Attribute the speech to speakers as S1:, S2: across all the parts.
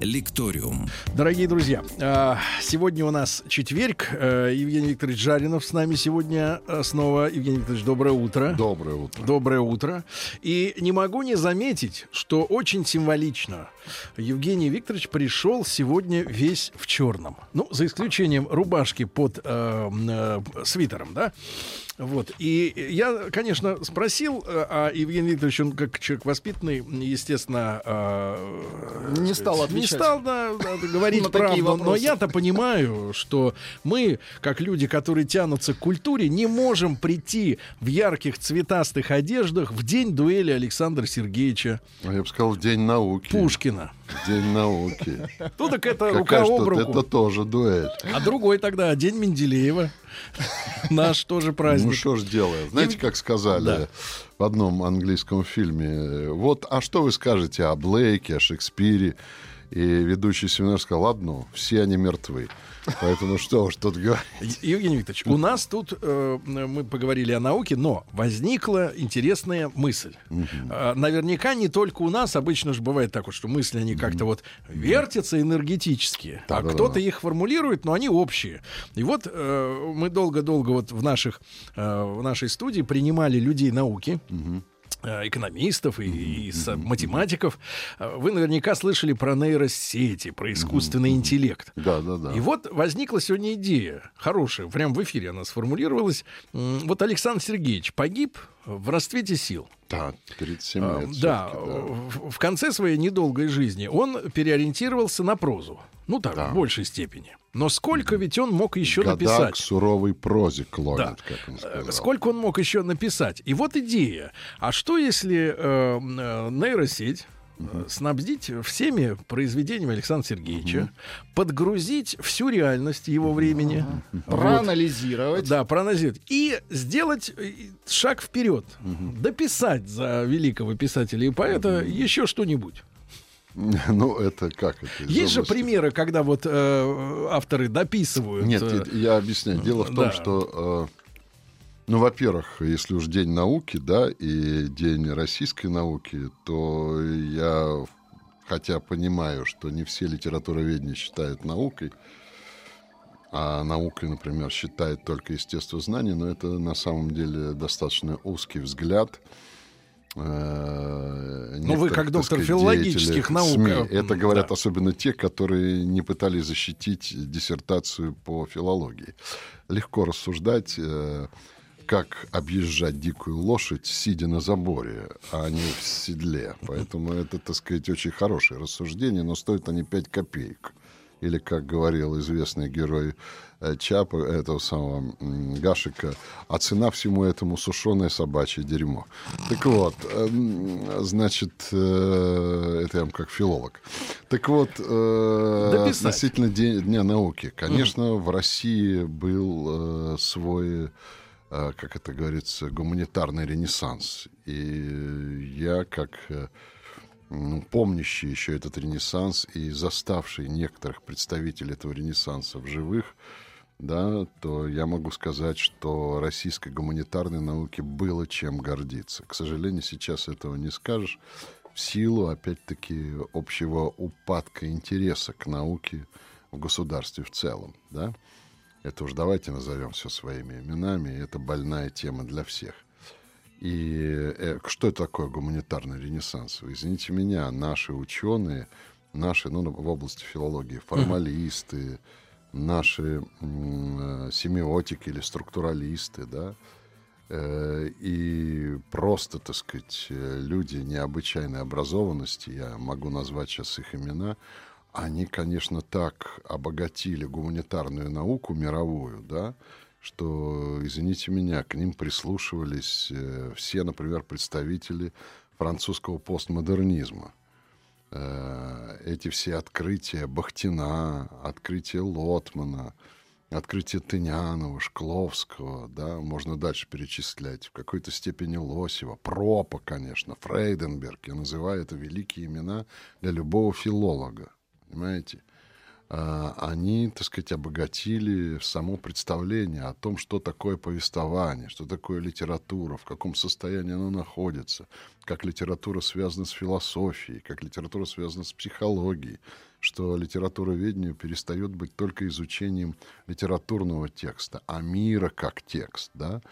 S1: Лекториум.
S2: Дорогие друзья, а, сегодня у нас четверг. Э, Евгений Викторович Жаринов с нами сегодня э, снова. Евгений Викторович, доброе утро.
S3: Доброе утро.
S2: Доброе утро. И не могу не заметить, что очень символично. Евгений Викторович пришел сегодня весь в черном. Ну, за исключением рубашки под э, э, свитером, да? Вот. И я, конечно, спросил, э, а Евгений Викторович, он как человек воспитанный, естественно...
S4: Э, не стал отвечать.
S2: Не стал да, да, говорить правду. Но я-то понимаю, что мы, как люди, которые тянутся к культуре, не можем прийти в ярких цветастых одеждах в день дуэли Александра Сергеевича.
S3: А я бы сказал, в день науки.
S2: Пушкина.
S3: День науки.
S2: Ну так это рука об руку.
S3: Это тоже дуэль.
S2: А другой тогда День Менделеева. Наш тоже праздник.
S3: Ну что ж делаем. Знаете, как сказали да. в одном английском фильме? Вот, а что вы скажете о Блейке, о Шекспире? И ведущий семинар сказал, ладно, все они мертвы. Поэтому что уж тут говорить.
S2: Евгений Викторович, у нас тут э, мы поговорили о науке, но возникла интересная мысль. Угу. Э, наверняка не только у нас, обычно же бывает так вот, что мысли, они как-то вот вертятся энергетически, да, а да, кто-то да. их формулирует, но они общие. И вот э, мы долго-долго вот в, наших, э, в нашей студии принимали людей науки. Угу экономистов и, и математиков. Э, вы наверняка слышали про нейросети, про искусственный интеллект.
S3: Да, да, да.
S2: И вот возникла сегодня идея хорошая, прям в эфире она сформулировалась. Вот Александр Сергеевич погиб в расцвете сил.
S3: Да, 37 лет.
S2: Да, да. В, в конце своей недолгой жизни он переориентировался на прозу. Ну так, да. в большей степени. Но сколько ведь он мог еще
S3: Года
S2: написать?
S3: суровой прозе клонит, да. как он
S2: сказал. Сколько он мог еще написать? И вот идея. А что если э, э, нейросеть угу. снабдить всеми произведениями Александра Сергеевича, угу. подгрузить всю реальность его времени,
S4: угу. вот. проанализировать,
S2: да, проанализировать и сделать шаг вперед, угу. дописать за великого писателя и поэта угу. еще что-нибудь.
S3: Ну, это как это?
S2: Есть же примеры, когда вот э, авторы дописывают.
S3: Нет, э, я объясняю. Дело в том, да. что, э, ну, во-первых, если уж день науки, да, и день российской науки, то я, хотя понимаю, что не все литературоведения считают наукой, а наукой, например, считает только естествознание, но это на самом деле достаточно узкий взгляд
S2: Э, ну, вы как доктор сказать, филологических наук. СМИ.
S3: Э, Это говорят да. особенно те, которые не пытались защитить диссертацию по филологии. Легко рассуждать, э, как объезжать дикую лошадь, сидя на заборе, а не в седле. Поэтому это, так сказать, очень хорошее рассуждение, но стоят они 5 копеек. Или, как говорил известный герой Э, Чапа, этого самого Гашика, а цена всему этому сушеное собачье дерьмо. Так вот, эм, значит, э, это я вам как филолог. Так вот, э, относительно Дня науки. Конечно, mm. в России был свой как это говорится, гуманитарный ренессанс. И я, как ну, помнящий еще этот ренессанс и заставший некоторых представителей этого ренессанса в живых, да, то я могу сказать, что российской гуманитарной науке было чем гордиться. К сожалению, сейчас этого не скажешь в силу, опять-таки, общего упадка интереса к науке в государстве в целом, да. Это уж давайте назовем все своими именами, это больная тема для всех. И э, что такое гуманитарный ренессанс? Извините меня, наши ученые, наши, ну, в области филологии, формалисты, mm-hmm наши э, семиотики или структуралисты, да, э, и просто, так сказать, люди необычайной образованности, я могу назвать сейчас их имена, они, конечно, так обогатили гуманитарную науку мировую, да, что, извините меня, к ним прислушивались э, все, например, представители французского постмодернизма. Э, эти все открытия Бахтина, открытия Лотмана, открытие Тынянова, Шкловского, да, можно дальше перечислять, в какой-то степени Лосева, Пропа, конечно, Фрейденберг. Я называю это великие имена для любого филолога, понимаете? А, они, так сказать, обогатили само представление о том, что такое повествование, что такое литература, в каком состоянии она находится, как литература связана с философией, как литература связана с психологией, что литературоведению перестает быть только изучением литературного текста, а мира как текст, да,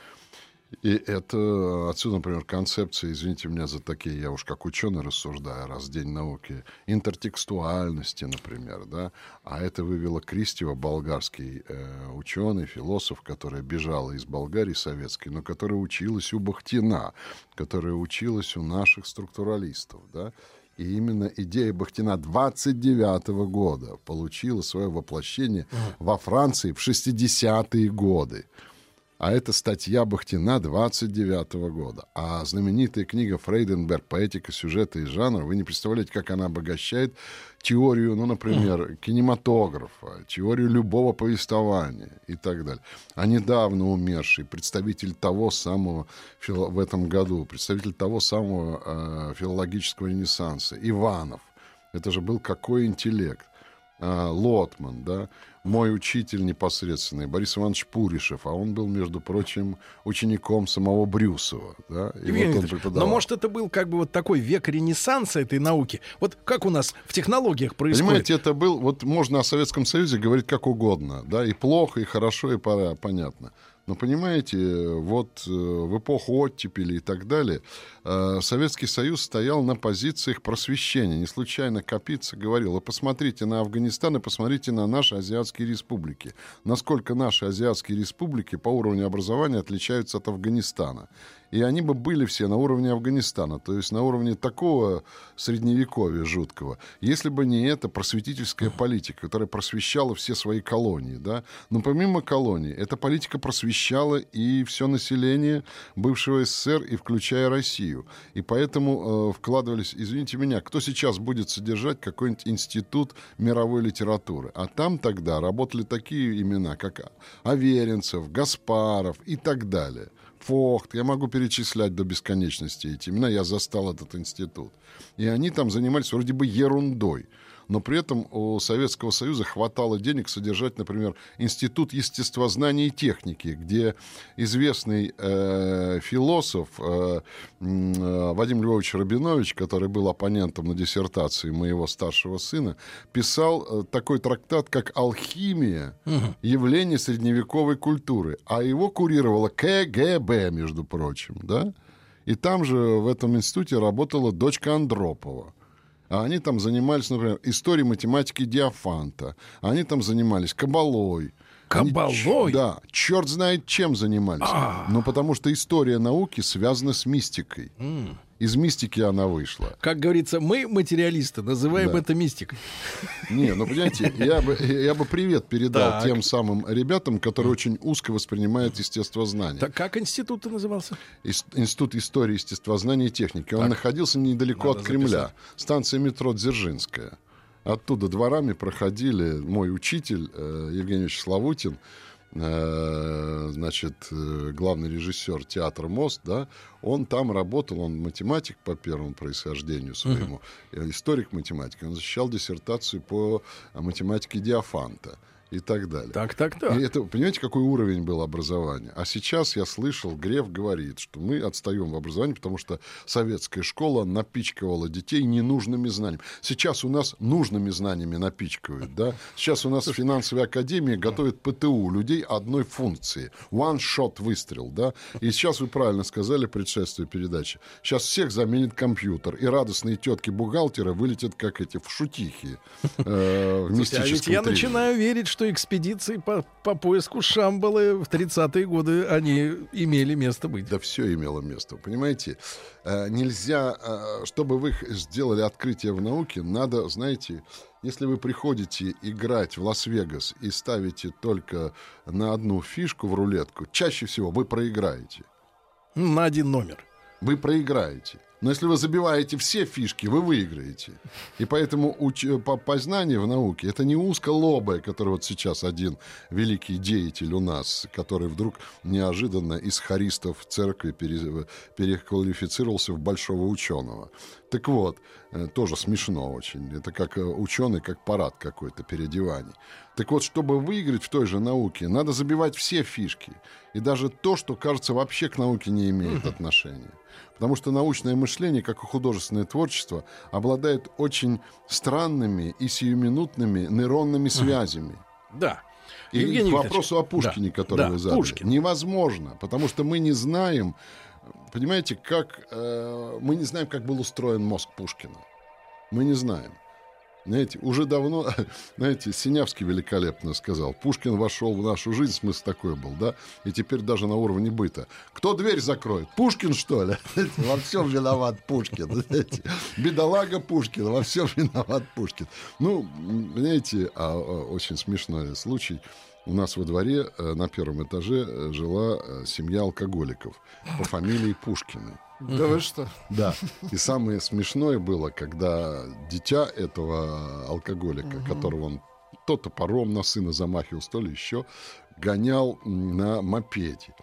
S3: и это отсюда, например, концепция, извините меня за такие, я уж как ученый рассуждаю, раз День науки, интертекстуальности, например, да, а это вывела Кристева, болгарский э, ученый, философ, которая бежала из Болгарии советской, но которая училась у Бахтина, которая училась у наших структуралистов, да, и именно идея Бахтина 29 года получила свое воплощение во Франции в 60-е годы. А это статья Бахтина 29 года. А знаменитая книга Фрейденберг «Поэтика сюжета и жанра», вы не представляете, как она обогащает теорию, ну, например, кинематографа, теорию любого повествования и так далее. А недавно умерший представитель того самого в этом году, представитель того самого э, филологического ренессанса, Иванов. Это же был какой интеллект. А, Лотман, да, мой учитель непосредственный, Борис Иванович Пуришев, а он был, между прочим, учеником самого Брюсова. Да?
S2: И вот он преподавал. Но может это был как бы вот такой век ренессанса этой науки? Вот как у нас в технологиях происходит?
S3: Понимаете, это был, вот можно о Советском Союзе говорить как угодно, да, и плохо, и хорошо, и пора, понятно. Но понимаете, вот э, в эпоху оттепели и так далее э, Советский Союз стоял на позициях просвещения. Не случайно Капица говорил, вы посмотрите на Афганистан и посмотрите на наши азиатские республики. Насколько наши азиатские республики по уровню образования отличаются от Афганистана и они бы были все на уровне Афганистана, то есть на уровне такого средневековья жуткого, если бы не эта просветительская политика, которая просвещала все свои колонии, да. Но помимо колоний, эта политика просвещала и все население бывшего СССР, и включая Россию. И поэтому э, вкладывались, извините меня, кто сейчас будет содержать какой-нибудь институт мировой литературы? А там тогда работали такие имена, как Аверинцев, Гаспаров и так далее. Фохт, я могу перечислять до бесконечности эти имена, я застал этот институт. И они там занимались вроде бы ерундой но при этом у Советского Союза хватало денег содержать, например, Институт естествознания и техники, где известный э, философ э, Вадим Львович Рабинович, который был оппонентом на диссертации моего старшего сына, писал э, такой трактат, как «Алхимия. Явление средневековой культуры», а его курировала КГБ, между прочим, да? И там же в этом институте работала дочка Андропова. А они там занимались, например, историей математики Диафанта. Они там занимались кабалой.
S2: Кабалой?
S3: Да, черт знает чем занимались. А. Но потому что история науки связана с мистикой. Mm. Из мистики она вышла.
S2: Как говорится, мы, материалисты, называем да. это мистикой.
S3: Не, ну понимаете, я бы, я бы привет передал так. тем самым ребятам, которые очень узко воспринимают естествознание.
S2: Так как институт назывался?
S3: Институт истории естествознания и техники. Он так. находился недалеко Надо от Кремля. Записать. Станция метро Дзержинская. Оттуда дворами проходили мой учитель э, Евгений Ильич Славутин, значит, э, главный режиссер театра «Мост», да, он там работал, он математик по первому происхождению своему, uh-huh. историк математики, он защищал диссертацию по математике Диафанта и так далее.
S2: Так, так, так.
S3: И это, понимаете, какой уровень был образования? А сейчас я слышал, Греф говорит, что мы отстаем в образовании, потому что советская школа напичкивала детей ненужными знаниями. Сейчас у нас нужными знаниями напичкивают, да? Сейчас у нас финансовая академия готовит ПТУ людей одной функции. One-shot выстрел, да? И сейчас вы правильно сказали, предшествие передачи. Сейчас всех заменит компьютер, и радостные тетки-бухгалтеры вылетят, как эти, в шутихи. Э, в Слушайте, а ведь
S2: я начинаю верить, что экспедиции по, по поиску Шамбалы в 30-е годы, они имели место быть.
S3: Да все имело место, понимаете? Э, нельзя, э, чтобы вы сделали открытие в науке, надо, знаете, если вы приходите играть в Лас-Вегас и ставите только на одну фишку в рулетку, чаще всего вы проиграете.
S2: На один номер.
S3: Вы проиграете. Но если вы забиваете все фишки, вы выиграете. И поэтому уч- по познание в науке это не узколобое, который вот сейчас один великий деятель у нас, который вдруг неожиданно из харистов церкви пере- переквалифицировался в большого ученого. Так вот, э, тоже смешно очень. Это как э, ученый, как парад какой-то переодеваний. Так вот, чтобы выиграть в той же науке, надо забивать все фишки. И даже то, что, кажется, вообще к науке не имеет отношения. Потому что научное мышление, как и художественное творчество, обладает очень странными и сиюминутными нейронными связями.
S2: Да.
S3: И
S2: Евгений
S3: к
S2: Викторович,
S3: вопросу о Пушкине,
S2: да,
S3: который
S2: да,
S3: вы задали,
S2: Пушкин.
S3: невозможно, потому что мы не знаем, понимаете, как э, мы не знаем, как был устроен мозг Пушкина. Мы не знаем. Знаете, уже давно, знаете, Синявский великолепно сказал, Пушкин вошел в нашу жизнь, смысл такой был, да, и теперь даже на уровне быта. Кто дверь закроет? Пушкин, что ли? Во всем виноват Пушкин. Бедолага Пушкин, во всем виноват Пушкин. Ну, знаете, а, а, очень смешной случай. У нас во дворе э, на первом этаже э, жила э, семья алкоголиков по фамилии Пушкины.
S4: Да вы что?
S3: Да. И самое смешное было, когда дитя этого алкоголика, которого он то топором на сына замахивался, то ли еще, гонял на мопеде.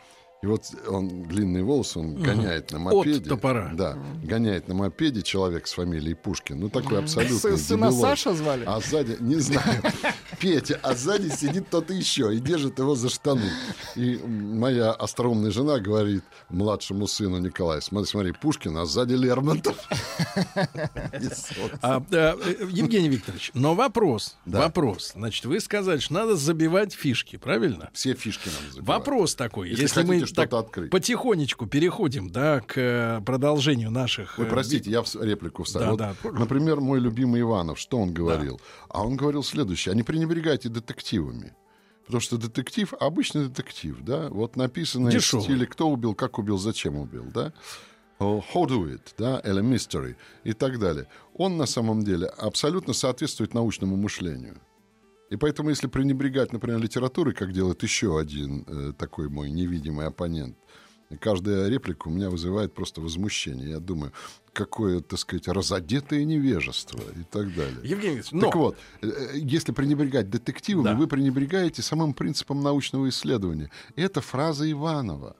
S3: И вот он, длинные волосы, он гоняет на мопеде.
S2: топора.
S3: Да, гоняет на мопеде человек с фамилией Пушкин. Ну, такой абсолютно
S4: Сы- Сына. Саша звали?
S3: А сзади, не знаю, Петя, а сзади сидит кто-то еще и держит его за штаны. И моя остроумная жена говорит младшему сыну Николаю, смотри, смотри, Пушкин, а сзади Лермонтов.
S2: А, э, Евгений Викторович, но вопрос, вопрос. Значит, вы сказали, что надо забивать фишки, правильно?
S3: Все фишки нам забивают.
S2: Вопрос такой,
S3: Если
S2: мы потихонечку переходим, да, к э, продолжению наших.
S3: Вы
S2: э,
S3: простите, я в реплику вставил. Например, мой любимый Иванов, что он говорил? А он говорил следующее. А не пренебрегайте детективами. Потому что детектив — обычный детектив, да? Вот написано в стиле «Кто убил, как убил, зачем убил», да? How do it, да, или mystery и так далее. Он на самом деле абсолютно соответствует научному мышлению. И поэтому, если пренебрегать, например, литературой, как делает еще один э, такой мой невидимый оппонент, каждая реплика у меня вызывает просто возмущение. Я думаю, какое, так сказать, разодетое невежество и так далее.
S2: Евгений Викторович, но
S3: Так вот, э, э, если пренебрегать детективами,
S2: Да.
S3: вы пренебрегаете самым принципом научного исследования. Это фраза Иванова,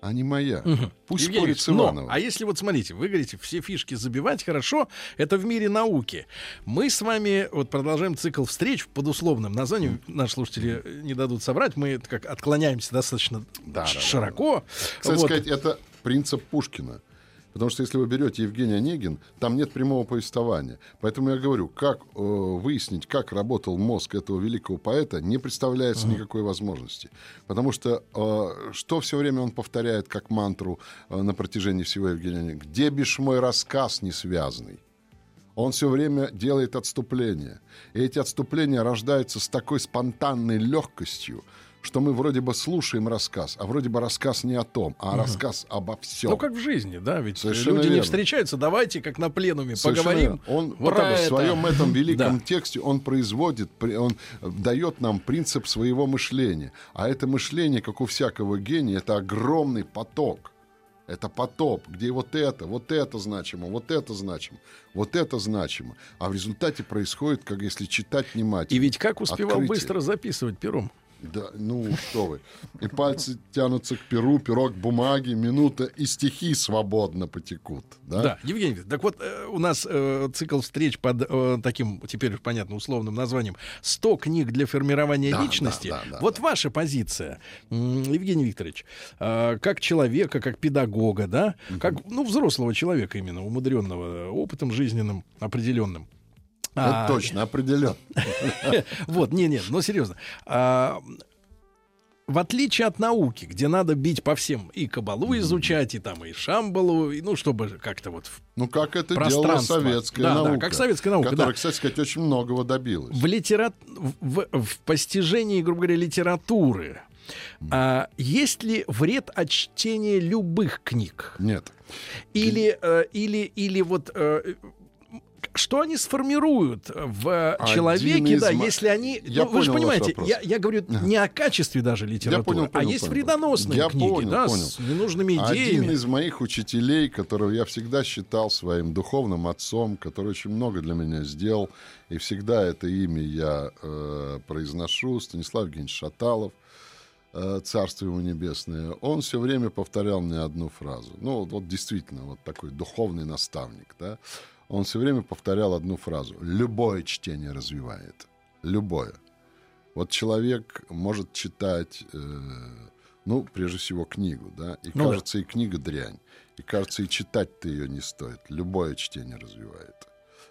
S3: а не моя. Пусть
S2: Евгений
S3: спорит с
S2: но,
S3: Ивановым.
S2: а если вот смотрите, вы говорите, все фишки забивать хорошо, это в мире науки. Мы с вами вот продолжаем цикл встреч под условным названием. Наши слушатели не дадут соврать, мы как отклоняемся достаточно
S3: Да,
S2: ш-
S3: да, да,
S2: широко.
S3: Кстати
S2: Вот.
S3: сказать, это принцип Пушкина. Потому что если вы берете Евгения Онегин, там нет прямого повествования. Поэтому я говорю, как э, выяснить, как работал мозг этого великого поэта, не представляется никакой возможности. Потому что э, что все время он повторяет как мантру э, на протяжении всего Евгения Онегина? Где бишь мой рассказ несвязный? Он все время делает отступления. И эти отступления рождаются с такой спонтанной легкостью, что мы вроде бы слушаем рассказ, а вроде бы рассказ не о том, а рассказ обо всем.
S2: Ну, как в жизни, да, ведь
S3: Совершенно
S2: люди не
S3: верно.
S2: встречаются, давайте, как на пленуме,
S3: Совершенно
S2: поговорим.
S3: верно. Он
S2: вот
S3: правда,
S2: об
S3: в своем этом великом
S2: Да.
S3: тексте он производит, он э, дает нам принцип своего мышления. А это мышление, как у всякого гения, это огромный поток. Это потоп, где вот это, вот это значимо, вот это значимо, вот это значимо. А в результате происходит, как если читать внимательно.
S2: И ведь как успевал
S3: Открытие.
S2: быстро записывать пером?
S3: Да, ну что вы. И пальцы тянутся к перу, пирог бумаги, минута, и стихи свободно потекут. Да?
S2: Да, Евгений, так вот э, у нас э, цикл встреч под э, таким, теперь понятно, условным названием «100 книг для формирования
S3: Да,
S2: личности».
S3: да, да, да,
S2: вот
S3: да.
S2: ваша позиция, Евгений Викторович, э, как человека, как педагога, да, как ну, взрослого человека именно, умудренного опытом жизненным определенным.
S3: Это
S2: А,
S3: точно, определенно.
S2: Вот, не-не, но серьезно. А, в отличие от науки, где надо бить по всем и кабалу изучать, и там и шамбалу, и, ну, чтобы как-то вот в
S3: Ну, как это делала советская
S2: Да, да,
S3: наука.
S2: как советская наука,
S3: Которая,
S2: да.
S3: кстати сказать, очень многого добилась.
S2: в, литера... в, в постижении, грубо говоря, литературы, а, есть ли вред от чтения любых книг?
S3: Нет.
S2: Или, э, или, или вот э, что они сформируют в
S3: Один
S2: человеке,
S3: из
S2: да, если они...
S3: Я
S2: ну, вы же понимаете, я, я говорю не о качестве даже литературы,
S3: понял,
S2: а
S3: понял,
S2: есть
S3: понял.
S2: вредоносные
S3: Я
S2: книги,
S3: понял,
S2: да,
S3: понял.
S2: с ненужными
S3: Один
S2: идеями.
S3: из моих учителей, которого я всегда считал своим духовным отцом, который очень много для меня сделал, и всегда это имя я э, произношу, Станислав Евгеньевич Шаталов, э, царство ему небесное, он все время повторял мне одну фразу. Ну, вот, вот действительно, вот такой духовный наставник, да. Он все время повторял одну фразу. Любое чтение развивает. Любое. Вот человек может читать, э, ну, прежде всего, книгу, да, и
S2: Ну да.
S3: кажется, и книга дрянь, и кажется, и читать-то ее не стоит. Любое чтение развивает.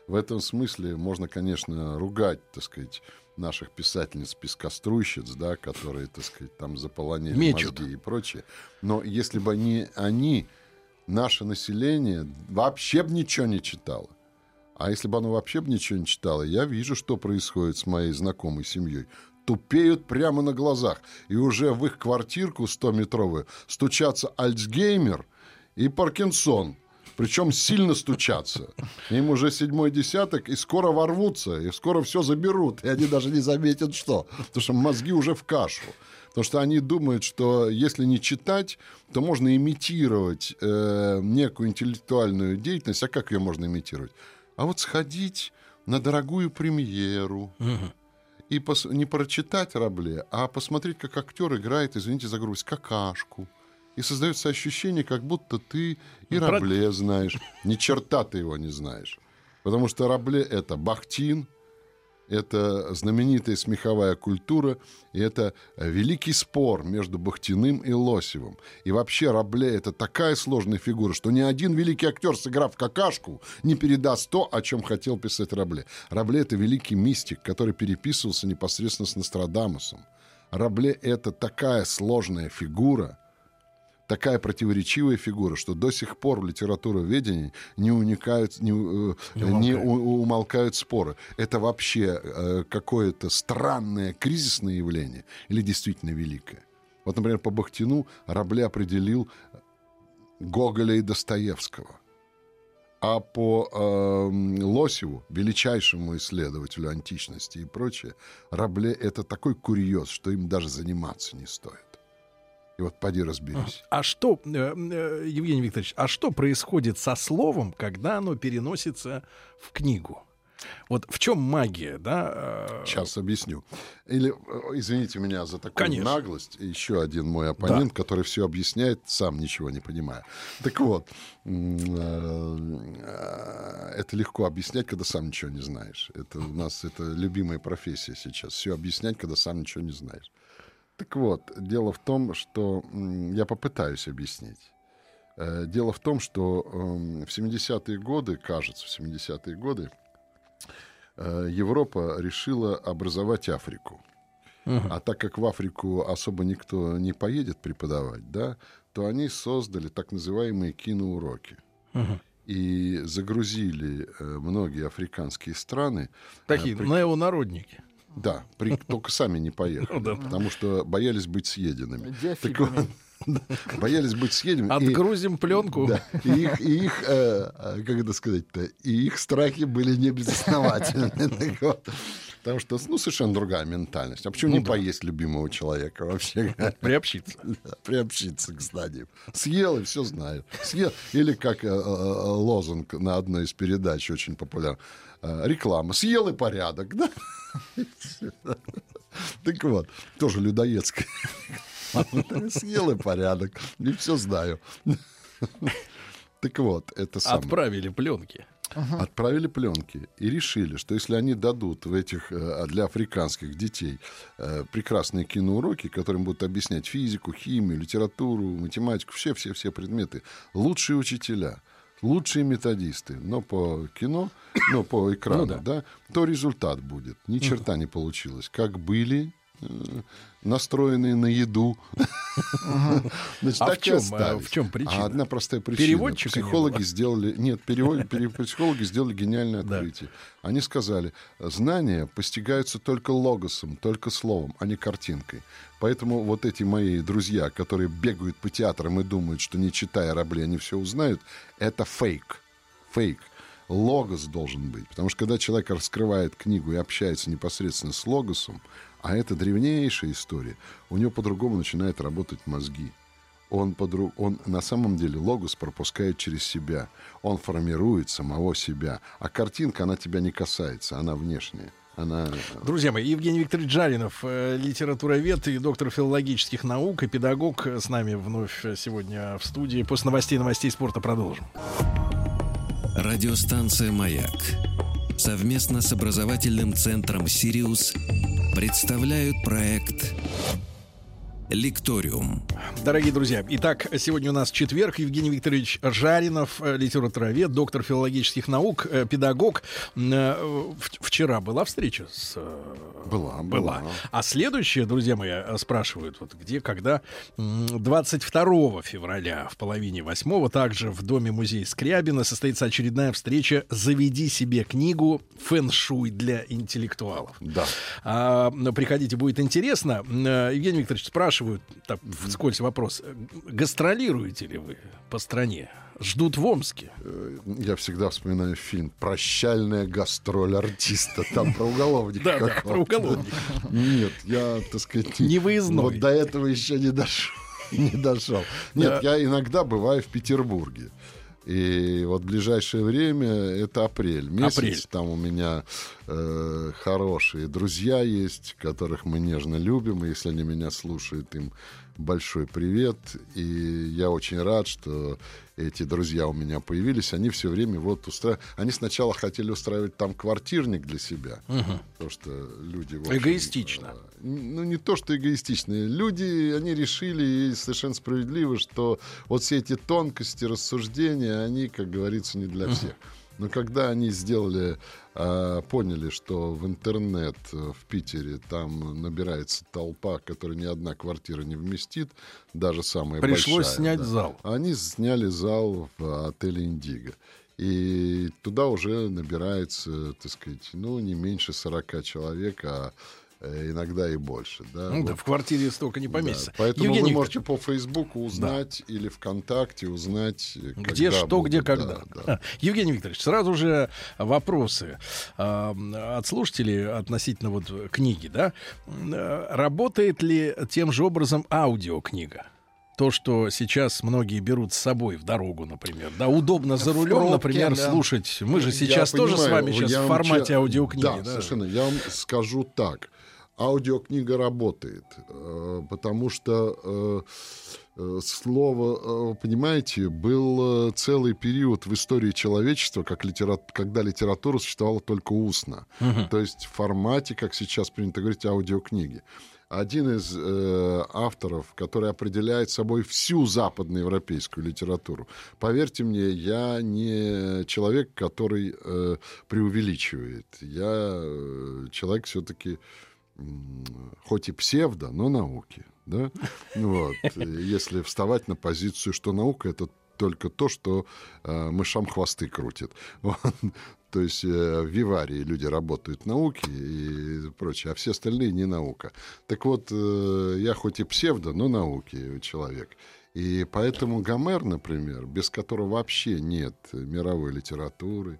S3: В этом смысле можно, конечно, ругать, так сказать, наших писательниц пескоструйщиц, да, которые, так сказать, там заполонили
S2: Мечут.
S3: мозги и прочее. Но если бы не они, наше население вообще бы ничего не читало. А если бы оно вообще бы ничего не читало, я вижу, что происходит с моей знакомой семьей. Тупеют прямо на глазах. И уже в их квартирку 100-метровую стучатся Альцгеймер и Паркинсон. Причем сильно стучатся. Им уже седьмой десяток, и скоро ворвутся, и скоро все заберут, и они даже не заметят, что. Потому что мозги уже в кашу. Потому что они думают, что если не читать, то можно имитировать э, некую интеллектуальную деятельность. А как ее можно имитировать? А вот сходить на дорогую премьеру и пос- не прочитать Рабле, а посмотреть, как актер играет, извините за грубость, какашку. И создается ощущение, как будто ты и
S2: Про-
S3: Рабле знаешь. Ни черта ты его не знаешь. Потому что Рабле — это Бахтин, это знаменитая смеховая культура, и это э, великий спор между Бахтиным и Лосевым. И вообще Рабле — это такая сложная фигура, что ни один великий актер, сыграв какашку, не передаст то, о чем хотел писать Рабле. Рабле — это великий мистик, который переписывался непосредственно с Нострадамусом. Рабле — это такая сложная фигура, такая противоречивая фигура, что до сих пор в литературоведении не, уникают, не, э, не у- умолкают споры. Это вообще э, какое-то странное кризисное явление или действительно великое? Вот, например, по Бахтину Рабле определил Гоголя и Достоевского. А по эм, Лосеву, величайшему исследователю античности и прочее, Рабле — это такой курьез, что им даже заниматься не стоит. И вот поди разберись.
S2: А что, э, э, Евгений Викторович, а что происходит со словом, когда оно переносится в книгу? Вот в чем магия, да? э,
S3: Сейчас объясню. Или, извините меня за такую
S2: Конечно.
S3: наглость, еще один мой оппонент, который все объясняет, сам ничего не понимая. Так вот, это легко объяснять, когда сам ничего не знаешь. Это у нас это любимая профессия сейчас. Все объяснять, когда сам ничего не знаешь. Так вот, дело в том, что я попытаюсь объяснить. Э, Дело в том, что эм, в 70-е годы, кажется, в 70-е годы, э, Европа решила образовать Африку. А так как в Африку особо никто не поедет преподавать, да, то они создали так называемые киноуроки. И загрузили э, многие африканские страны.
S2: Такие
S3: при-
S2: неонародники.
S3: Да, при- только сами не поехали,
S2: Ну да.
S3: потому что боялись быть съеденными. Так да, боялись быть съеденными. и-
S2: Отгрузим пленку.
S3: да, и их, и их, э, э, как это сказать-то, и их страхи были не безосновательны. Так вот. Потому что, ну, совершенно другая ментальность. А почему
S2: Ну
S3: не поесть любимого человека вообще?
S2: Приобщиться.
S3: Да, приобщиться к знаниям. Съел и все знаю. Съел. Или как э, э, э, лозунг на одной из передач очень популярный. Э, реклама. Съел и порядок. Да? Так вот, тоже людоедская. Съел и порядок. И все знаю. Так вот, это самое.
S2: Отправили пленки.
S3: Отправили пленки и решили, что если они дадут в этих э, для африканских детей э, прекрасные киноуроки, которым будут объяснять физику, химию, литературу, математику, все-все-все предметы, лучшие учителя, лучшие методисты, но по кино, но по экрану,
S2: Ну да.
S3: да, то результат будет. Ни черта не получилось. Как были настроенные на еду. Значит,
S2: А в чем, э,
S3: остались.
S2: в чем причина?
S3: А одна простая причина.
S2: Переводчика
S3: Психологи сделали... Нет, перевод- пере- психологи сделали гениальное
S2: Да.
S3: открытие. Они сказали, знания постигаются только логосом, только словом, а не картинкой. Поэтому вот эти мои друзья, которые бегают по театрам и думают, что не читая Рабли, они все узнают, это фейк. Фейк. Логос должен быть. Потому что когда человек раскрывает книгу и общается непосредственно с логосом, а это древнейшая история, у него по-другому начинают работать мозги. Он, подру... он на самом деле логос пропускает через себя. Он формирует самого себя. А картинка, она тебя не касается, она внешняя. Она...
S2: Друзья мои, Евгений Викторович Жаринов, э, литературовед и доктор филологических наук, и педагог с нами вновь сегодня в студии. После новостей новостей спорта продолжим.
S1: Радиостанция «Маяк» совместно с образовательным центром «Сириус» представляют проект Лекториум.
S2: Дорогие друзья, итак, сегодня у нас четверг. Евгений Викторович Жаринов, э, литературовед, доктор филологических наук, э, педагог. Э, вчера была встреча с...
S3: Была,
S2: была. была. А следующее, друзья мои, спрашивают, вот где, когда 22 февраля в половине восьмого также в Доме музея Скрябина состоится очередная встреча «Заведи себе книгу фэн-шуй для интеллектуалов».
S3: Да.
S2: А, приходите, будет интересно. Евгений Викторович спрашивает, спрашивают, так, вскользь вопрос, гастролируете ли вы по стране? Ждут в Омске.
S3: Э, я всегда вспоминаю фильм «Прощальная гастроль артиста». Там про уголовника.
S2: Да, да, про уголовника.
S3: Нет, я, так сказать...
S2: Не выездной.
S3: Вот до этого еще не дошел. Не дошел. Нет, я иногда бываю в Петербурге. И вот в ближайшее время это апрель месяц. Апрель. Там у меня э, хорошие друзья есть, которых мы нежно любим. И если они меня слушают, им большой привет. И я очень рад, что эти друзья у меня появились. Они все время вот устраивают. Они сначала хотели устраивать там квартирник для себя. Угу. Потому что люди...
S2: Общем, Эгоистично.
S3: Э, ну, не то, что эгоистичные. Люди, они решили, и совершенно справедливо, что вот все эти тонкости рассуждения, они, как говорится, не для всех. Но когда они сделали, э, поняли, что в интернет э, в Питере там набирается толпа, которая ни одна квартира не вместит, даже самая
S2: Пришлось
S3: большая.
S2: снять
S3: да,
S2: зал.
S3: Они сняли зал в отеле «Индиго». И туда уже набирается, так сказать, ну, не меньше 40 человек, а Э, иногда и больше. Да,
S2: ну, вот. да в квартире столько не поместится. Да,
S3: поэтому Евгений вы можете по Фейсбуку узнать да. или ВКонтакте узнать,
S2: где что, будут. где когда. Да, да. Евгений Викторович, сразу же вопросы э, от слушателей относительно вот книги, да? Работает ли тем же образом аудиокнига? то, что сейчас многие берут с собой в дорогу, например. Да, удобно за рулем, пробке, например, да. слушать. Мы же сейчас я тоже понимаю, с вами сейчас в формате че... аудиокниги. Да,
S3: да, совершенно. Я вам скажу так аудиокнига работает, э, потому что э, э, слово, понимаете, был целый период в истории человечества, как литера... когда литература существовала только устно. Угу. То есть в формате, как сейчас принято говорить, аудиокниги. Один из э, авторов, который определяет собой всю западноевропейскую литературу. Поверьте мне, я не человек, который э, преувеличивает. Я человек все-таки хоть и псевдо, но науки. Да? Вот. Если вставать на позицию, что наука это только то, что э, мышам хвосты крутит. То есть э, в Виварии люди работают в науке и прочее, а все остальные не наука. Так вот, э, я хоть и псевдо, но науки человек. И поэтому Гомер, например, без которого вообще нет мировой литературы,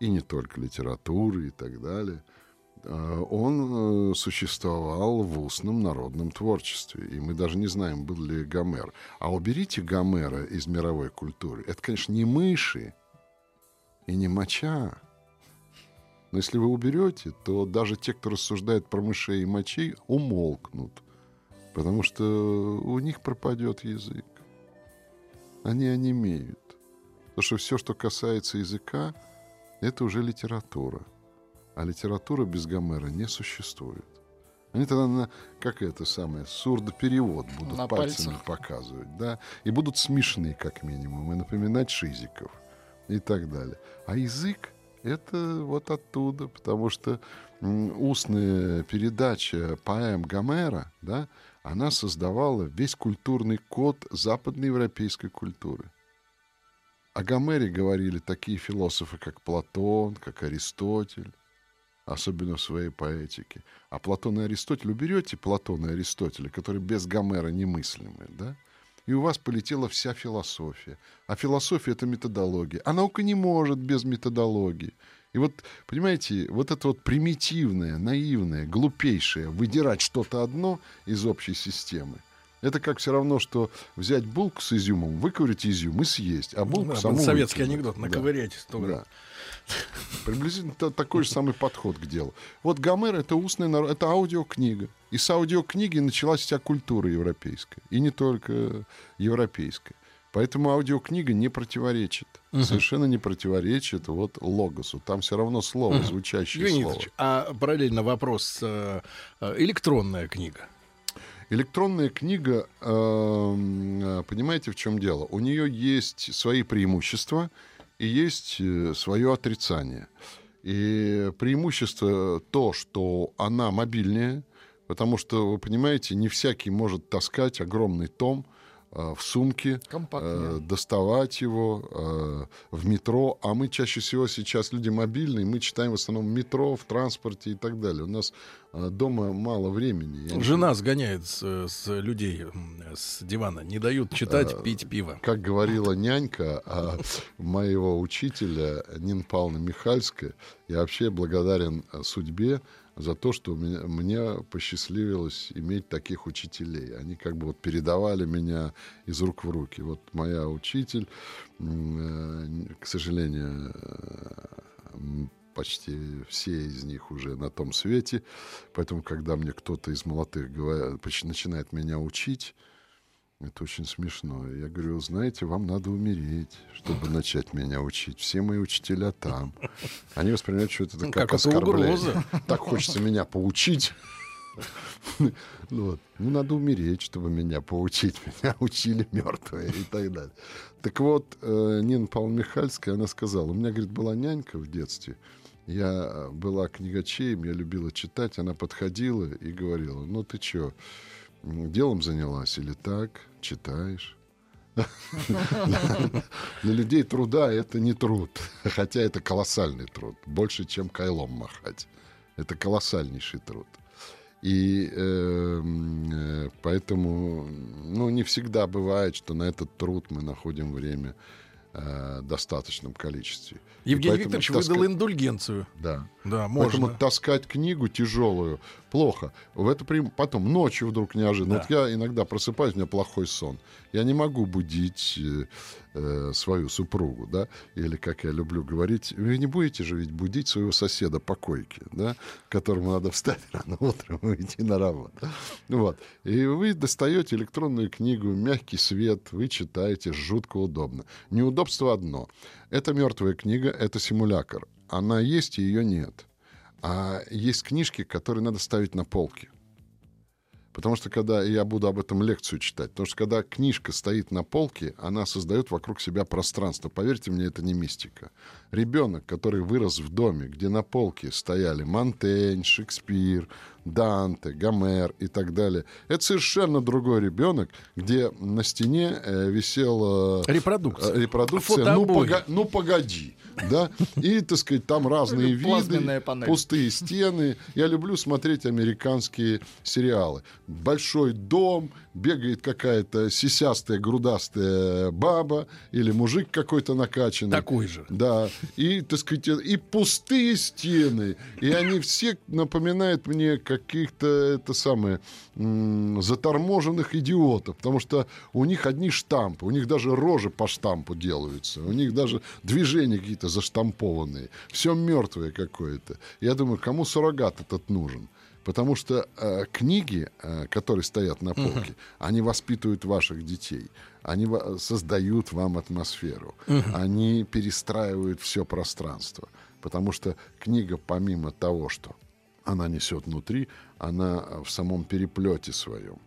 S3: и не только литературы и так далее – Э, он э, существовал в устном народном творчестве. И мы даже не знаем, был ли Гомер. А уберите Гомера из мировой культуры. Это, конечно, не мыши и не моча. Но если вы уберете, то даже те, кто рассуждает про мышей и мочей, умолкнут. Потому что у них пропадет язык. Они онемеют. Потому что все, что касается языка, это уже литература. А литература без Гомера не существует. Они тогда на, как это самое, сурдоперевод будут на пальцами пальцах. показывать, да, и будут смешны, как минимум, и напоминать шизиков и так далее. А язык — это вот оттуда, потому что устная передача поэм Гомера, да, она создавала весь культурный код западноевропейской культуры. О Гомере говорили такие философы, как Платон, как Аристотель, особенно в своей поэтике. А Платон и Аристотель, уберете Платона и Аристотеля, которые без Гомера немыслимы, да? и у вас полетела вся философия. А философия — это методология. А наука не может без методологии. И вот, понимаете, вот это вот примитивное, наивное, глупейшее выдирать что-то одно из общей системы, это как все равно, что взять булку с изюмом, выковырять изюм и съесть, а булку
S2: Да,
S3: саму
S2: советский
S3: выкинуть.
S2: анекдот,
S3: Да.
S2: наковырять 100 грамм.
S3: Да. Приблизительно та- такой же самый подход к делу. Вот Гомер это устная, это аудиокнига. И с аудиокниги началась вся культура европейская. И не только европейская. Поэтому аудиокнига не противоречит. Совершенно не противоречит вот логосу. Там все равно слово, звучащее
S2: Евгений
S3: слово.
S2: Викторович, а параллельно вопрос э, э, электронная книга.
S3: Электронная книга, эм, э, понимаете, в чем дело? У нее есть свои преимущества и есть э, свое отрицание. И преимущество то, что она мобильнее, потому что, вы понимаете, не всякий может таскать огромный том э, в сумке, э, доставать его э, в метро. А мы чаще всего сейчас люди мобильные, мы читаем в основном в метро, в транспорте и так далее. У нас дома мало времени. Я не
S2: Жена сгоняет с, с людей с дивана, не дают читать,
S3: Э,
S2: пить пиво.
S3: как говорила нянька а, моего учителя Нина Павловна Михальская, я вообще благодарен судьбе за то, что меня, мне посчастливилось иметь таких учителей. Они как бы вот передавали меня из рук в руки. Вот моя учитель, э, к сожалению, э, почти все из них уже на том свете. Поэтому, когда мне кто-то из молодых говорит, начинает меня учить, это очень смешно. Я говорю, знаете, вам надо умереть, чтобы начать меня учить. Все мои учителя там. Они воспринимают, что это
S2: Ну,
S3: как,
S2: как
S3: оскорбление.
S2: угроза.
S3: Так хочется меня поучить. Ну Вот. Ну, надо умереть, чтобы меня поучить. Меня учили мертвые и так далее. Так вот, э, Нина Павловна Михальская, она сказала, у меня, говорит, была нянька в детстве, я э, была книгачеем, я любила читать, она подходила и говорила, ну ты что, делом занялась или так, читаешь? Для людей труда это не труд, хотя это колоссальный труд, больше, чем кайлом махать. Это колоссальнейший труд. И э, м, э, поэтому, ну, не всегда бывает, что на этот труд мы находим время э, достаточном количестве.
S2: Евгений
S3: поэтому
S2: Викторович
S3: таска-
S2: выдал индульгенцию.
S3: Да.
S2: Да,
S3: Поэтому
S2: можно.
S3: таскать книгу тяжелую плохо. В это при- Потом ночью вдруг неожиданно.
S2: Да.
S3: Вот я иногда просыпаюсь, у меня плохой сон. Я не могу будить э, свою супругу, да, или, как я люблю говорить, вы не будете же ведь будить своего соседа по койке, да, которому надо встать рано утром и идти на работу. Вот. И вы достаете электронную книгу, мягкий свет, вы читаете, жутко удобно. Неудобство одно. Это мертвая книга, это симулятор. Она есть, и ее нет. А есть книжки, которые надо ставить на полки. Потому что когда я буду об этом лекцию читать, потому что когда книжка стоит на полке, она создает вокруг себя пространство. Поверьте мне, это не мистика. Ребенок, который вырос в доме, где на полке стояли Монтень, Шекспир, Данте, Гомер и так далее, это совершенно другой ребенок, где на стене э, висела
S2: Репродукция.
S3: э, репродукция ну,
S2: Фотообои.
S3: пога- ну погоди. Да? И, так сказать, там разные виды, пустые стены. Я люблю смотреть американские сериалы. Большой дом, бегает какая-то сисястая, грудастая баба или мужик какой-то накачанный.
S2: Такой же.
S3: Да, и, так сказать, и пустые стены, и они все напоминают мне каких-то, это самое, заторможенных идиотов, потому что у них одни штампы, у них даже рожи по штампу делаются, у них даже движения какие-то заштампованные, все мертвое какое-то. Я думаю, кому суррогат этот нужен? Потому что э, книги, э, которые стоят на полке, они воспитывают ваших детей, они ва- создают вам атмосферу, они перестраивают все пространство. Потому что книга, помимо того, что она несет внутри, она э, в самом переплете своем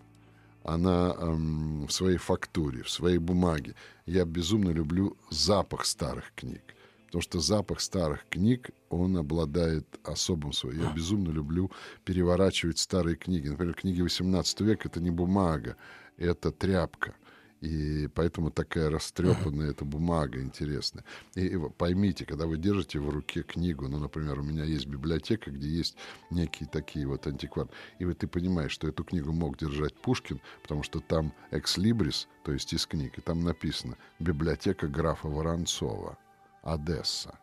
S3: она эм, в своей фактуре, в своей бумаге. Я безумно люблю запах старых книг. Потому что запах старых книг, он обладает особым своим. Я безумно люблю переворачивать старые книги. Например, книги 18 века — это не бумага, это тряпка. И поэтому такая растрепанная эта бумага интересная. И, и поймите, когда вы держите в руке книгу, ну, например, у меня есть библиотека, где есть некие такие вот антиквары, и вот ты понимаешь, что эту книгу мог держать Пушкин, потому что там экслибрис, то есть из книг, и там написано «Библиотека графа Воронцова, Одесса»,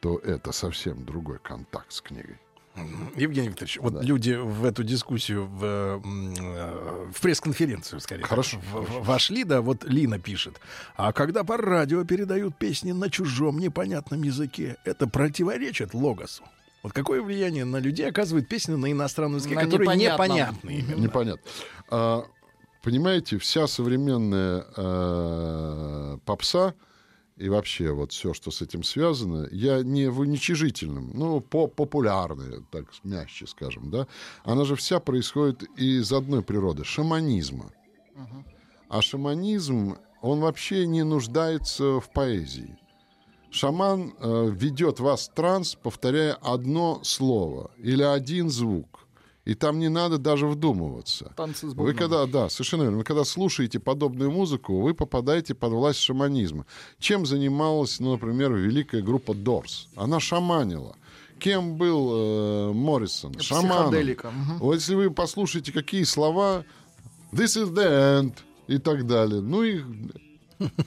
S3: то это совсем другой контакт с книгой.
S2: Евгений Викторович, вот люди в эту дискуссию, в, э, в пресс-конференцию, скорее,
S3: Хорошо,
S2: в- в- вошли, да, вот Лина пишет. А когда по радио передают песни на чужом непонятном языке, это противоречит логосу. Вот какое влияние на людей оказывает песня на иностранном языке,
S4: На
S2: которые непонятны именно?
S3: Непонятно. А, понимаете, вся современная э, попса и вообще вот все, что с этим связано, я не в уничижительном, ну, по популярная, так мягче скажем, да, она же вся происходит из одной природы, шаманизма. А шаманизм, он вообще не нуждается в поэзии. Шаман э, ведет вас в транс, повторяя одно слово или один звук. И там не надо даже вдумываться.
S4: Танцы с
S3: Вы когда, да, совершенно верно. Вы когда слушаете подобную музыку, вы попадаете под власть шаманизма. Чем занималась, ну, например, великая группа Doors? Она шаманила. Кем был э, Моррисон? Шаманом.
S4: Мгм.
S3: Вот если вы послушаете, какие слова «This is the end» и так далее, ну и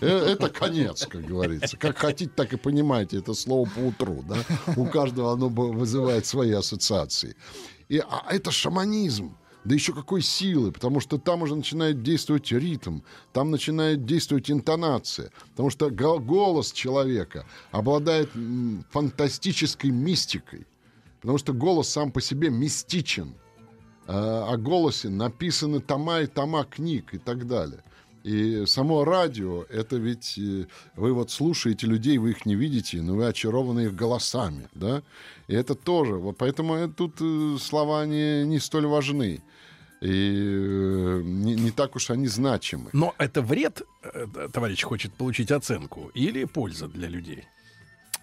S3: э, это конец, как говорится. Как хотите, так и понимаете это слово по утру, да? У каждого оно вызывает свои ассоциации. И, а это шаманизм. Да еще какой силы, потому что там уже начинает действовать ритм, там начинает действовать интонация, потому что го- голос человека обладает фантастической мистикой, потому что голос сам по себе мистичен. А, о голосе написаны тома и тома книг и так далее. И само радио, это ведь э, вы вот слушаете людей, вы их не видите, но вы очарованы их голосами, да? И это тоже, вот поэтому э, тут э, слова не, не столь важны. И не, не так уж они значимы.
S2: Но это вред, товарищ хочет получить оценку, или польза для людей?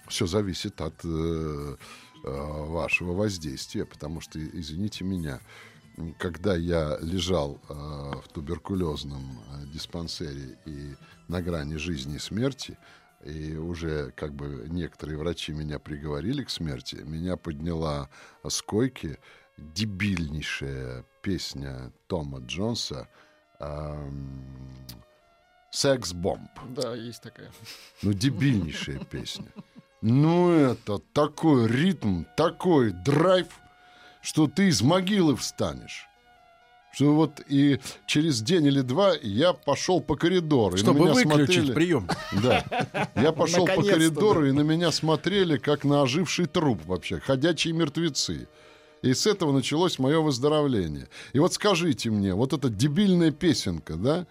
S3: Все зависит от э, вашего воздействия, потому что, извините меня, когда я лежал э, в туберкулезном э, диспансере и на грани жизни и смерти, и уже как бы некоторые врачи меня приговорили к смерти, меня подняла с койки дебильнейшая песня Тома Джонса эм, «Секс-бомб».
S4: Да, есть такая.
S3: Ну, дебильнейшая песня. Ну, это такой ритм, такой драйв, что ты из могилы встанешь. Что вот и через день или два я пошел по коридору. и на
S2: Чтобы
S3: меня
S2: выключить
S3: смотрели-
S2: прием.
S3: Да. Я пошел по коридору, и на меня смотрели, как на оживший труп вообще. Ходячие мертвецы. И с этого началось мое выздоровление. И вот скажите мне, вот эта дебильная песенка, да,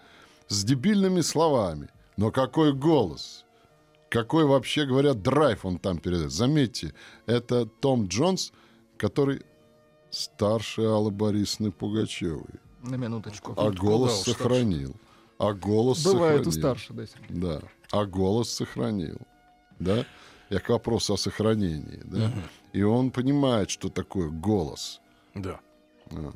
S3: с дебильными словами. Но какой голос? Какой, вообще говоря, драйв он там передает. Заметьте, это Том Джонс, который старше Аллы Борисовны Пугачевой.
S4: На минуточку.
S3: А голос
S2: старше.
S3: сохранил. А голос
S4: Бывает у
S3: сохранил.
S4: старше, да, Сергей.
S3: Да. А голос сохранил. Да? Я к вопросу о сохранении. Да? И он понимает, что такое голос.
S2: Да.
S3: А.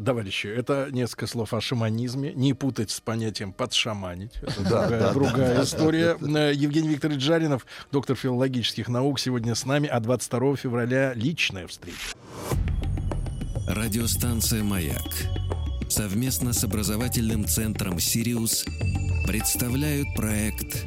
S2: Товарищи, это несколько слов о шаманизме. Не путать с понятием подшаманить. Это
S3: Да,
S2: другая,
S3: да,
S2: другая
S3: да,
S2: история. Э, Евгений Викторович Жаринов, доктор филологических наук, сегодня с нами. А 22 февраля личная встреча.
S1: Радиостанция «Маяк» совместно с образовательным центром «Сириус» представляют проект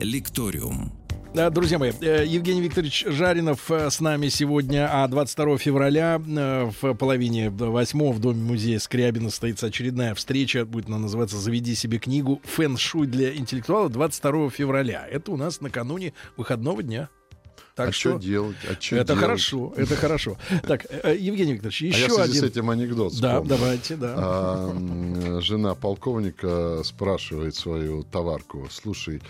S1: «Лекториум».
S2: Да, Друзья мои, э, Евгений Викторович Жаринов э, с нами сегодня, а 22 февраля э, в половине восьмого в Доме музея Скрябина состоится очередная встреча, будет она называться «Заведи себе книгу. Фэн-шуй для интеллектуала» 22 февраля. Это у нас накануне выходного дня. Так
S3: а
S2: что
S3: что делать? А чё
S2: это
S3: делать?
S2: хорошо, это хорошо. Так, э, Евгений Викторович,
S3: А я в
S2: еще один...
S3: с этим анекдот
S2: Да,
S3: вспомнил.
S2: давайте, да.
S3: А, жена полковника спрашивает свою товарку, слушай,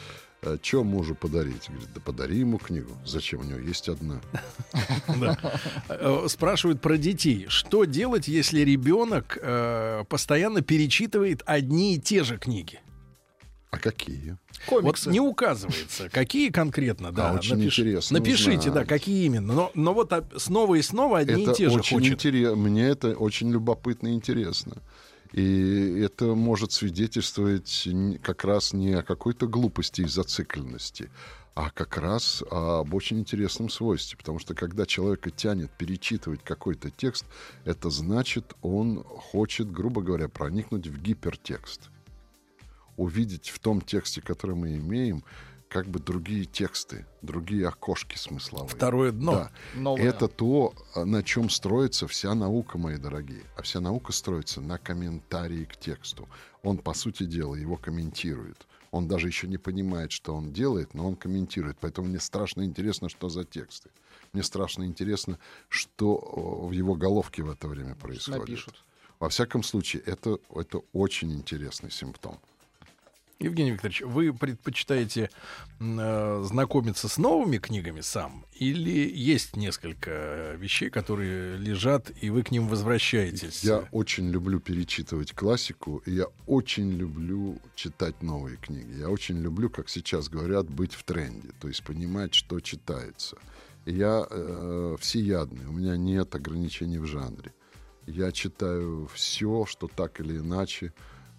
S3: что мужу подарить? Говорит, да подари ему книгу. Зачем? У него есть одна.
S2: Да. Э, Спрашивают про детей. Что делать, если ребенок э, постоянно перечитывает одни и те же книги?
S3: А какие?
S4: Комиксы.
S2: Вот не указывается, какие конкретно, да.
S3: А, очень
S2: напиш-
S3: интересно
S2: Напишите, да,
S3: узнать.
S2: какие именно. Но, но вот снова и снова одни
S3: это
S2: и те же
S3: очень
S2: хочет.
S3: интерес- Мне это очень любопытно и интересно. И это может свидетельствовать как раз не о какой-то глупости и зацикленности, а как раз об очень интересном свойстве. Потому что когда человека тянет перечитывать какой-то текст, это значит, он хочет, грубо говоря, проникнуть в гипертекст. Увидеть в том тексте, который мы имеем, как бы другие тексты, другие окошки смысловые.
S2: Второе дно.
S3: Да.
S4: Новое.
S3: Это то, на чем строится вся наука, мои дорогие. А вся наука строится на комментарии к тексту. Он, по сути дела, его комментирует. Он даже еще не понимает, что он делает, но он комментирует. Поэтому мне страшно интересно, что за тексты. Мне страшно интересно, что э, в его головке в это время происходит.
S4: Напишут.
S3: Во всяком случае, это, это очень интересный симптом.
S2: Евгений Викторович, вы предпочитаете э, знакомиться с новыми книгами сам? Или есть несколько вещей, которые лежат, и вы к ним возвращаетесь?
S3: Я очень люблю перечитывать классику, и я очень люблю читать новые книги. Я очень люблю, как сейчас говорят, быть в тренде, то есть понимать, что читается. И я э, всеядный, у меня нет ограничений в жанре. Я читаю все, что так или иначе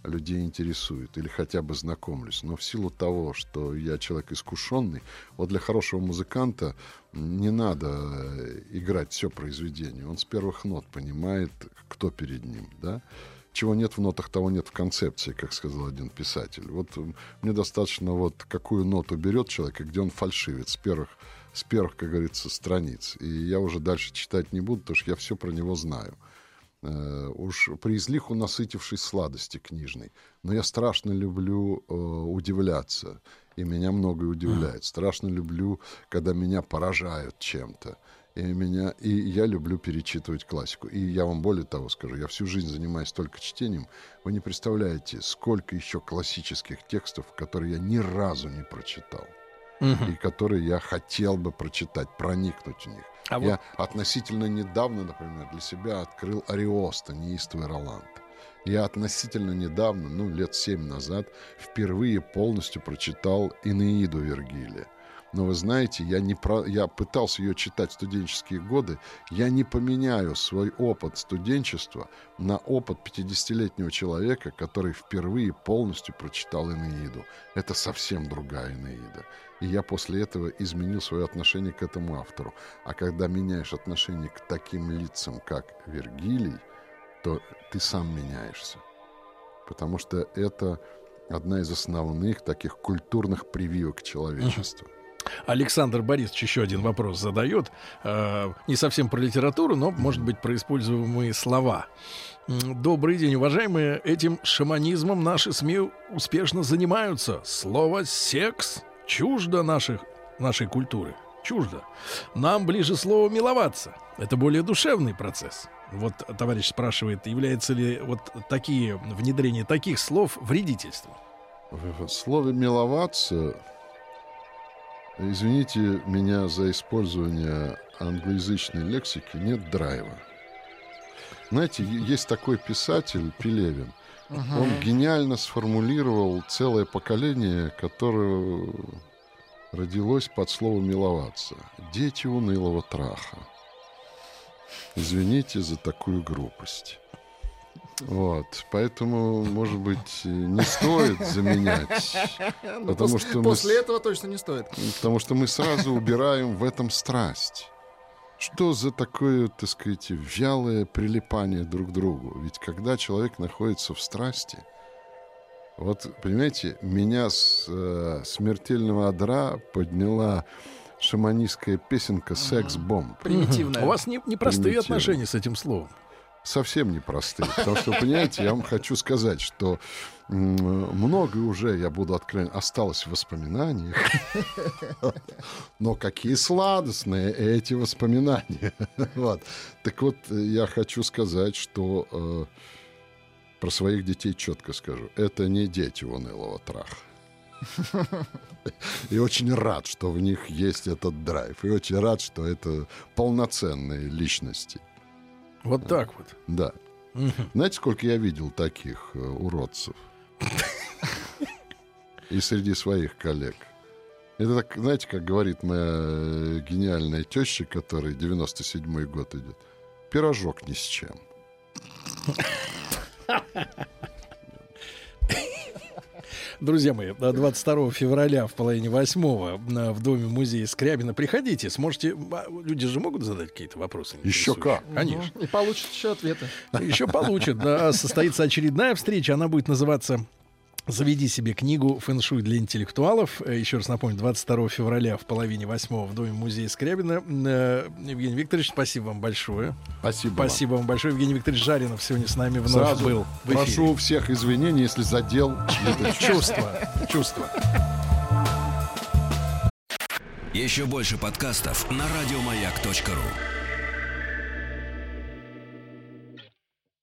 S3: людей интересует, или хотя бы знакомлюсь. Но в силу того, что я человек искушенный, вот для хорошего музыканта не надо э, играть все произведение. Он с первых нот понимает, кто перед ним, да? Чего нет в нотах, того нет в концепции, как сказал один писатель. Вот э, мне достаточно вот какую ноту берет человек, и где он фальшивит с первых, с первых, как говорится, страниц. И я уже дальше читать не буду, потому что я все про него знаю. Э, уж при излиху насытившись сладости книжной. Но я страшно люблю э, удивляться, и меня многое удивляет. Страшно люблю, когда меня поражают чем-то. И, меня, и я люблю перечитывать классику. И я вам более того скажу, я всю жизнь занимаюсь только чтением. Вы не представляете, сколько еще классических текстов, которые я ни разу не прочитал.
S2: Мгм.
S3: И которые я хотел бы прочитать, проникнуть в них.
S2: А
S3: Я относительно недавно, например, для себя открыл Ариоста, неистовый Роланд. Я относительно недавно, ну, лет семь назад, впервые полностью прочитал Инеиду Вергилия. Но вы знаете, я, не про... я пытался ее читать в студенческие годы. Я не поменяю свой опыт студенчества на опыт 50-летнего человека, который впервые полностью прочитал Инеиду. Это совсем другая Инеида. И я после этого изменил свое отношение к этому автору. А когда меняешь отношение к таким лицам, как Вергилий, то ты сам меняешься. Потому что это одна из основных таких культурных прививок человечества.
S2: Александр Борисович еще один вопрос задает. Э, не совсем про литературу, но, может быть, про используемые слова. Добрый день, уважаемые. Этим шаманизмом наши СМИ успешно занимаются. Слово «секс» чуждо наших, нашей культуры. Чуждо. Нам ближе слово «миловаться». Это более душевный процесс. Вот товарищ спрашивает, является ли вот такие внедрение таких слов вредительством?
S3: В слове «миловаться» Извините меня за использование англоязычной лексики, нет драйва. Знаете, есть такой писатель Пелевин. Он гениально сформулировал целое поколение, которое родилось под словом «миловаться». Дети унылого траха. Извините за такую грубость. Вот, поэтому, может быть, не стоит заменять,
S4: Ну,
S3: потому
S4: пос-
S3: что мы
S4: После этого точно не стоит.
S3: Потому что мы сразу убираем в этом страсть. Что за такое, так сказать, вялое прилипание друг к другу? Ведь когда человек находится в страсти, вот, понимаете, меня с э, смертельного одра подняла шаманистская песенка «Секс-бомб».
S4: Примитивная.
S2: У вас не, непростые
S3: Примитивно.
S2: отношения с этим словом.
S3: Совсем непростые. Потому что, понимаете, я вам хочу сказать, что м, многое уже, я буду откровен, осталось в воспоминаниях. Но какие сладостные эти воспоминания. Вот. Так вот, я хочу сказать, что э, про своих детей четко скажу. Это не дети унылого траха. И очень рад, что в них есть этот драйв. И очень рад, что это полноценные личности.
S2: Вот так вот.
S3: Да. Знаете, сколько я видел таких э, уродцев? И среди своих коллег. Это так, знаете, как говорит моя э, гениальная теща, которой 97-й год идет. Пирожок ни с чем.
S2: Друзья мои, 22 февраля в половине восьмого э, в Доме музея Скрябина приходите. Сможете... а, Люди же могут задать какие-то вопросы?
S3: Еще как.
S2: Конечно.
S4: И получит еще ответы.
S2: Еще получат. Да, состоится очередная встреча. Она будет называться Заведи себе книгу «Фэншуй для интеллектуалов». Э, Еще раз напомню, 22 февраля в половине восьмого в Доме музея Скрябина. Э, Евгений Викторович, спасибо вам большое.
S3: Спасибо. вам.
S2: Спасибо вам большое. Евгений Викторович Жаринов сегодня с нами вновь
S3: Сразу
S2: был. в эфире.
S3: прошу всех извинений, если задел чьи-то
S2: Чувство, чувство.
S1: Еще больше подкастов на радиомаяк.ру.